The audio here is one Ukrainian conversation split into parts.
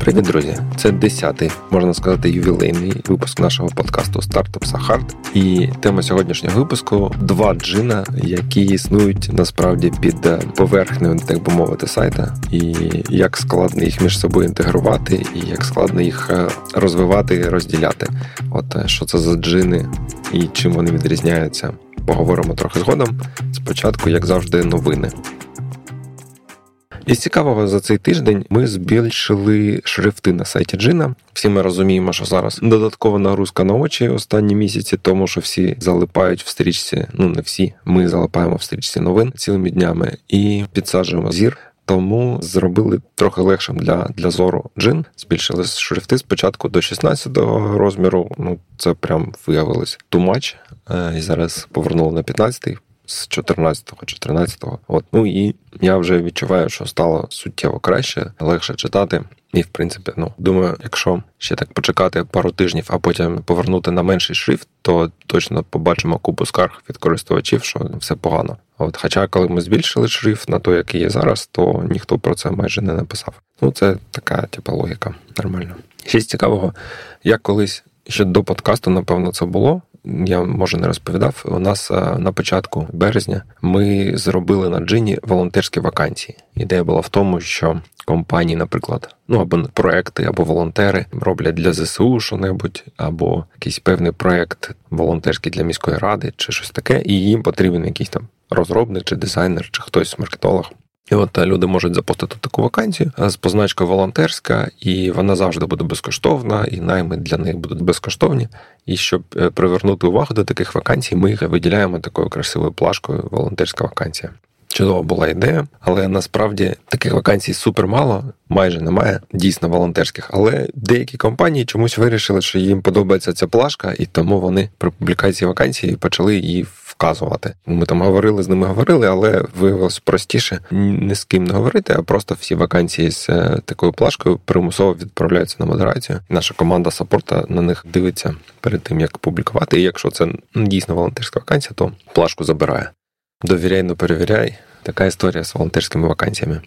Привіт, друзі! Це десятий, можна сказати, ювілейний випуск нашого подкасту Стартап Сахарт. І тема сьогоднішнього випуску два джина, які існують насправді під е, поверхнею, так би мовити, сайта, і як складно їх між собою інтегрувати, і як складно їх е, розвивати і розділяти. От е, що це за джини і чим вони відрізняються. Поговоримо трохи згодом. Спочатку, як завжди, новини. Із цікавого за цей тиждень ми збільшили шрифти на сайті Джина. Всі ми розуміємо, що зараз додаткова нагрузка на очі останні місяці, тому що всі залипають в стрічці. Ну не всі, ми залипаємо в стрічці новин цілими днями і підсаджуємо зір. Тому зробили трохи легшим для для зору джин. Збільшили шрифти спочатку до 16-го розміру. Ну це прям виявилось тумач. І зараз повернули на 15-й з 14-го чи 13-го. От ну і я вже відчуваю, що стало суттєво краще, легше читати. І в принципі, ну думаю, якщо ще так почекати пару тижнів, а потім повернути на менший шрифт, то точно побачимо купу скарг від користувачів, що все погано. От, хоча, коли ми збільшили шрифт на той, який є зараз, то ніхто про це майже не написав. Ну це така типа логіка, нормально. Ще з цікавого, як колись ще до подкасту, напевно, це було я може не розповідав. У нас е, на початку березня ми зробили на джині волонтерські вакансії. Ідея була в тому, що компанії, наприклад, ну або проекти, або волонтери роблять для ЗСУ що-небудь, або якийсь певний проект волонтерський для міської ради, чи щось таке, і їм потрібен якийсь там розробник, чи дизайнер, чи хтось маркетолог. І от е, люди можуть запустити таку вакансію з позначкою волонтерська, і вона завжди буде безкоштовна, і найми для них будуть безкоштовні. І щоб е, привернути увагу до таких вакансій, ми їх виділяємо такою красивою плашкою волонтерська вакансія. Чудова була ідея, але насправді таких вакансій супер мало, майже немає дійсно волонтерських. Але деякі компанії чомусь вирішили, що їм подобається ця плашка, і тому вони при публікації вакансії почали її вказувати. Ми там говорили з ними, говорили, але виявилось простіше не з ким не говорити, а просто всі вакансії з е, такою плашкою примусово відправляються на модерацію. Наша команда саппорта на них дивиться перед тим, як публікувати. І якщо це дійсно волонтерська вакансія, то плашку забирає. Довіряй, не перевіряй. Така історія з волонтерськими вакансіями.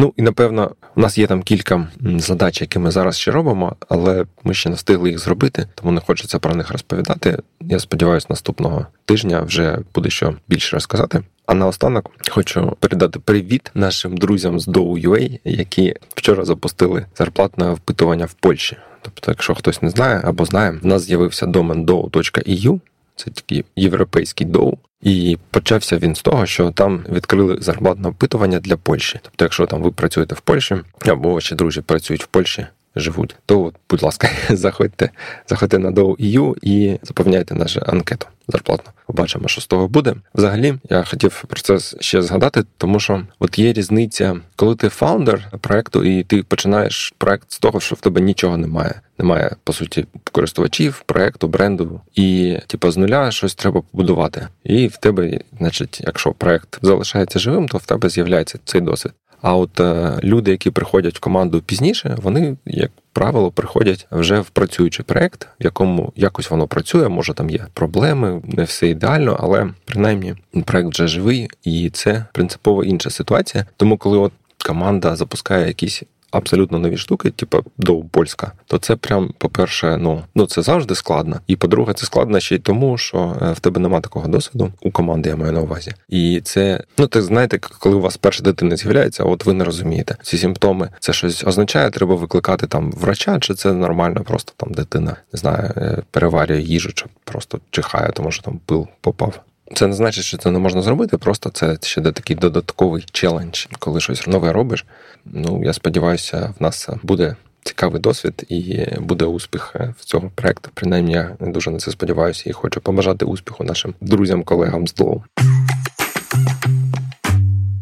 Ну і напевно, у нас є там кілька задач, які ми зараз ще робимо, але ми ще не встигли їх зробити, тому не хочеться про них розповідати. Я сподіваюся, наступного тижня вже буде що більше розказати. А наостанок хочу передати привіт нашим друзям з Dow.ua, які вчора запустили зарплатне впитування в Польщі. Тобто, якщо хтось не знає або знає, в нас з'явився домен dow.eu, це такий європейський доу. І почався він з того, що там відкрили зарплатне опитування для Польщі. Тобто, якщо там ви працюєте в Польщі, або ваші друзі працюють в Польщі, живуть, то, будь ласка, заходьте, заходьте на Dow.eu і заповняйте нашу анкету зарплатну. Побачимо, що з того буде. Взагалі, я хотів про це ще згадати, тому що от є різниця, коли ти фаундер проекту, і ти починаєш проект з того, що в тебе нічого немає. Немає по суті користувачів, проекту, бренду, і типу, з нуля щось треба побудувати. І в тебе, значить, якщо проект залишається живим, то в тебе з'являється цей досвід. А от е, люди, які приходять в команду пізніше, вони, як правило, приходять вже в працюючий проект, в якому якось воно працює. Може там є проблеми, не все ідеально, але принаймні проект вже живий, і це принципово інша ситуація. Тому, коли от команда запускає якісь абсолютно нові штуки, типу до польська, то це прям, по-перше, ну ну це завжди складно. І по-друге, це складно ще й тому, що е, в тебе немає такого досвіду у команди, я маю на увазі. І це, ну так знаєте, коли у вас перша дитина з'являється, от ви не розумієте ці симптоми. Це щось означає, треба викликати там врача, чи це нормально, просто там дитина не знаю, е, переварює їжу, чи просто чихає, тому що там пил попав. Це не значить, що це не можна зробити, просто це ще такий додатковий челендж, коли щось нове робиш. Ну я сподіваюся, в нас буде цікавий досвід і буде успіх е, в цього проекту. Принаймні, я дуже на це сподіваюся і хочу побажати успіху нашим друзям, колегам з Доу.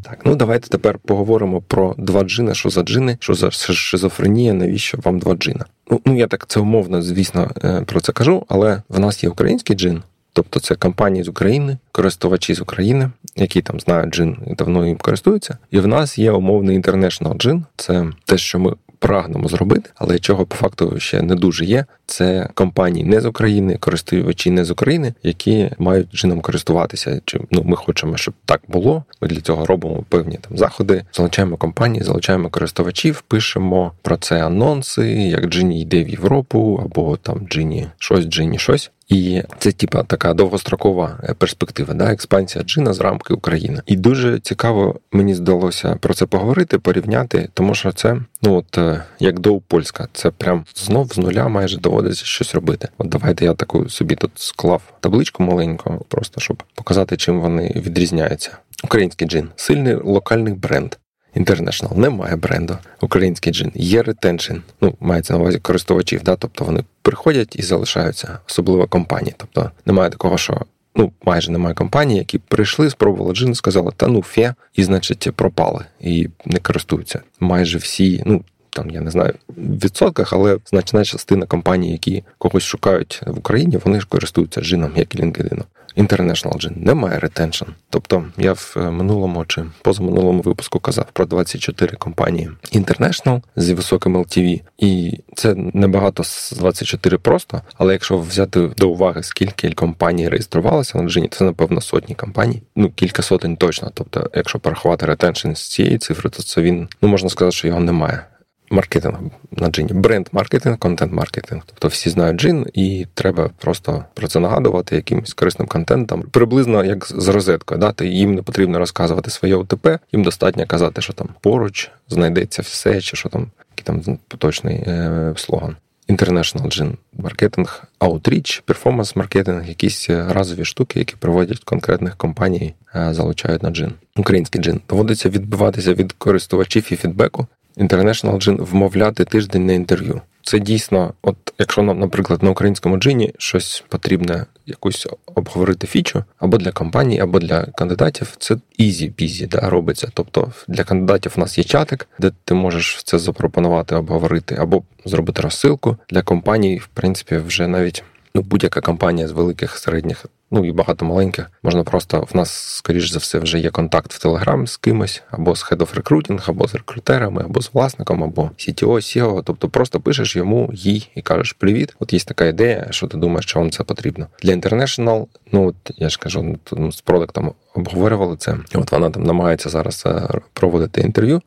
Так, ну давайте тепер поговоримо про два джина. Що за джини, що за шизофренія, навіщо вам два джина? Ну, ну я так це умовно, звісно, е, про це кажу, але в нас є український джин. Тобто це компанії з України, користувачі з України, які там знають джин і давно їм користуються. І в нас є умовний International джин. Це те, що ми прагнемо зробити, але чого по факту ще не дуже є. Це компанії не з України, користувачі не з України, які мають джином користуватися. Чи ну ми хочемо, щоб так було. Ми для цього робимо певні там заходи, залучаємо компанії, залучаємо користувачів, пишемо про це анонси, як Джині йде в Європу, або там Джині щось, Джині щось. І це типа така довгострокова е, перспектива, да, експансія джина з рамки України. І дуже цікаво мені здалося про це поговорити, порівняти, тому що це ну от е, як до польська, це прям знов з нуля майже доводиться щось робити. От давайте я таку собі тут склав табличку маленьку, просто щоб показати, чим вони відрізняються. Український джин сильний локальний бренд. International немає бренду. Український джин є retention. Ну, мається на увазі користувачів, да, тобто вони приходять і залишаються, особливо компанії. Тобто немає такого, що ну майже немає компаній, які прийшли, спробували джин, сказали, та ну фе, і значить пропали і не користуються. Майже всі, ну. Там я не знаю в відсотках, але значна частина компаній, які когось шукають в Україні, вони ж користуються джином, як LinkedIn. International Джин, немає retention. Тобто я в е, минулому чи позаминулому випуску казав про 24 компанії International зі високим LTV. і це небагато з 24 просто. Але якщо взяти до уваги, скільки компаній реєструвалося на джині, це напевно сотні компаній. Ну кілька сотень точно. Тобто, якщо порахувати retention з цієї цифри, то це він ну можна сказати, що його немає маркетинг на джині. Бренд-маркетинг, контент-маркетинг. Тобто всі знають джин, і треба просто про це нагадувати якимось корисним контентом. Приблизно як з розеткою. Да? Їм не потрібно розказувати своє ОТП, їм достатньо казати, що там поруч знайдеться все, чи що там який там поточний е, слоган. International Gin маркетинг, Outreach, перформанс маркетинг, якісь разові штуки, які проводять конкретних компаній, е, залучають на джин. Український джин доводиться відбиватися від користувачів і фідбеку, International Gin вмовляти тиждень на інтерв'ю. Це дійсно, от якщо нам, наприклад, на українському джині щось потрібне якусь обговорити фічу або для компанії, або для кандидатів, це easy-peasy да, робиться. Тобто для кандидатів у нас є чатик, де ти можеш це запропонувати, обговорити, або зробити розсилку. Для компаній, в принципі, вже навіть ну будь-яка компанія з великих середніх ну і багато маленьких. Можна просто в нас, скоріш за все, вже є контакт в Телеграм з кимось, або з Head of Recruiting, або з рекрутерами, або з власником, або CTO, CEO. Тобто просто пишеш йому, їй і кажеш Привіт, от є така ідея, що ти думаєш, що вам це потрібно. Для International, ну от я ж кажу, ну, з продуктом обговорювали це. От вона там намагається зараз е, проводити інтерв'ю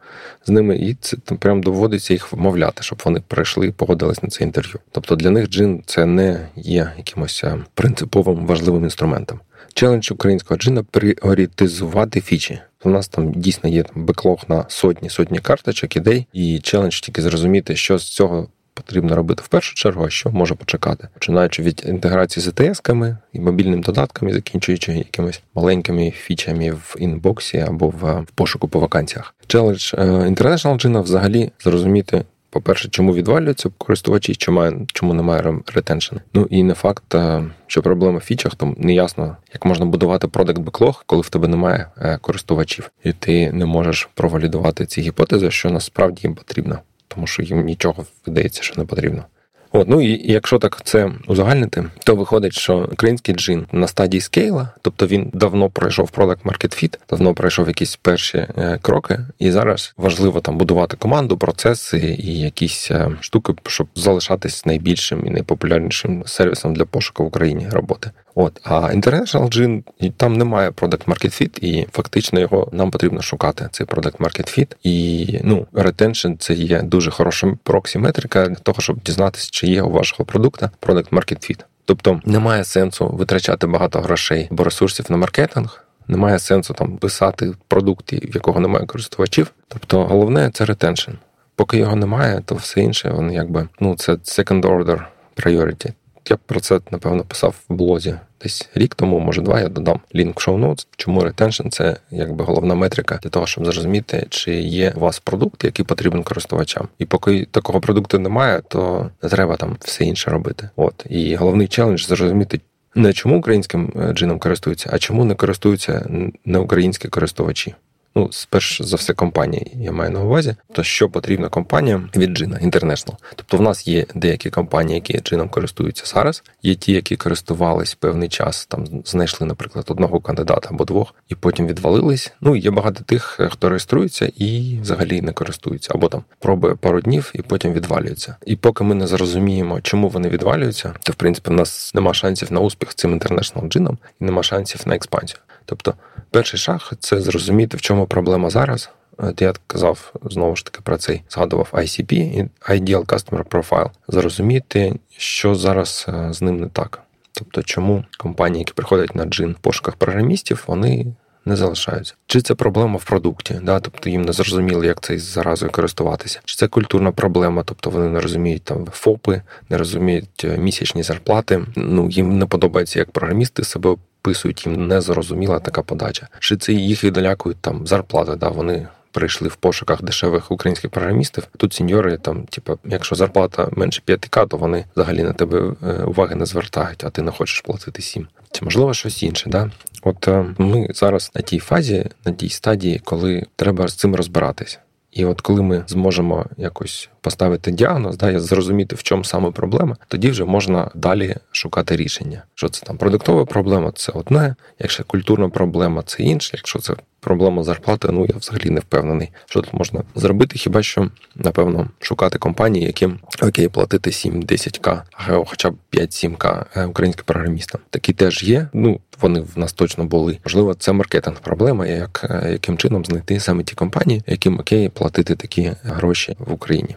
з ними, і це там прям доводиться їх вмовляти, щоб вони прийшли і погодились на це інтерв'ю. Тобто для них джин це не є якимось е, принциповим важливим інструментом. Челендж українського джина пріоритизувати фічі. У нас там дійсно є там беклог на сотні сотні карточок, ідей, і челендж тільки зрозуміти, що з цього потрібно робити в першу чергу, а що може почекати, починаючи від інтеграції з ets і мобільним додатками, закінчуючи якимись маленькими фічами в інбоксі або в пошуку по вакансіях. Челендж е, International Gina взагалі зрозуміти. По-перше, чому відвалюються користувачі, чому, чому немає retention. Ну і не факт, е, що проблема в фічах, то не ясно, як можна будувати product backlog, коли в тебе немає е, користувачів, і ти не можеш провалідувати ці гіпотези, що насправді їм потрібно тому що їм нічого видається, що не потрібно. От, ну і якщо так це узагальнити, то виходить, що український джин на стадії scale а, тобто він давно пройшов Product Market Fit, давно пройшов якісь перші е, кроки, і зараз важливо там будувати команду, процеси і якісь е, штуки, щоб залишатись найбільшим і найпопулярнішим сервісом для пошуку в Україні роботи. От, а International Gin, там немає Product Market Fit, і фактично його нам потрібно шукати. Цей Product Market Fit. І ну, retention – це є дуже хороша проксі-метрика для того, щоб дізнатися, чи є у вашого продукту Product Market Fit. Тобто немає сенсу витрачати багато грошей або ресурсів на маркетинг. Немає сенсу там писати продукт, в якого немає користувачів. Тобто головне це ретеншн. Поки його немає, то все інше, вони якби ну це second order priority. Я про це напевно писав в блозі десь рік тому, може два. Я додам лінк в show notes. Чому retention це якби головна метрика для того, щоб зрозуміти, чи є у вас продукт, який потрібен користувачам. І поки такого продукту немає, то треба там все інше робити. От і головний челендж зрозуміти. Не чому українським е, джином користуються, а чому не користуються не українські користувачі. Ну, сперш за все, компанії я маю на увазі, то що потрібно компаніям від Джина International. Тобто, в нас є деякі компанії, які джином користуються зараз. Є ті, які користувались певний час, там знайшли, наприклад, одного кандидата або двох, і потім відвалились. Ну є багато тих, хто реєструється і взагалі не користується, або там пробує пару днів і потім відвалюється. І поки ми не зрозуміємо, чому вони відвалюються, то в принципі в нас нема шансів на успіх цим International джином і нема шансів на експансію. Тобто, перший шаг це зрозуміти, в чому проблема зараз. От я казав знову ж таки про цей згадував ICP, Ideal Customer Profile, зрозуміти, що зараз е, з ним не так. Тобто, чому компанії, які приходять на джин в пошуках програмістів, вони не залишаються. Чи це проблема в продукті, да, тобто їм не зрозуміло, як цей заразою користуватися, чи це культурна проблема, тобто вони не розуміють там ФОПи, не розуміють е, місячні зарплати. Ну їм не подобається, як програмісти себе описують, їм не зрозуміла така подача. Чи це їх віддалякують там зарплати, да, вони прийшли в пошуках дешевих українських програмістів. Тут сеньори, там, типу, якщо зарплата менше 5к, то вони взагалі на тебе е, уваги не звертають, а ти не хочеш платити 7. Чи можливо щось інше? Да? От е, ми зараз на тій фазі, на тій стадії, коли треба з цим розбиратися. І от коли ми зможемо якось поставити діагноз, да, зрозуміти, в чому саме проблема, тоді вже можна далі шукати рішення. Що це там продуктова проблема, це одне, якщо культурна проблема, це інше. Якщо це проблема зарплати, ну я взагалі не впевнений, що тут можна зробити. Хіба що напевно шукати компанії, яким окей, платити 7-10к, а хоча б 5-7к е, українським програмістам. Такі теж є. Ну вони в нас точно були. Можливо, це маркетинг проблема, як е, яким чином знайти саме ті компанії, яким окей платити такі гроші в Україні.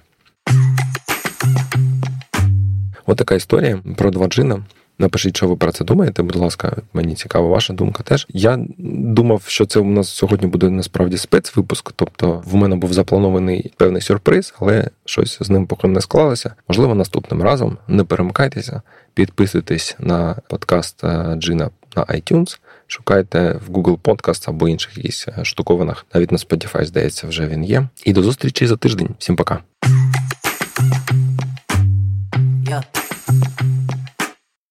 От така історія про два джина. Напишіть, що ви про це думаєте. Будь ласка, мені цікава ваша думка теж. Я думав, що це у нас сьогодні буде насправді спецвипуск. Тобто, в мене був запланований певний сюрприз, але щось з ним поки не склалося. Можливо, наступним разом не перемикайтеся, підписуйтесь на подкаст е, Джина на iTunes, шукайте в Google Podcast або інших якісь е, штуковинах. Навіть на Spotify, здається, вже він є. І до зустрічі за тиждень. Всім пока. Yeah.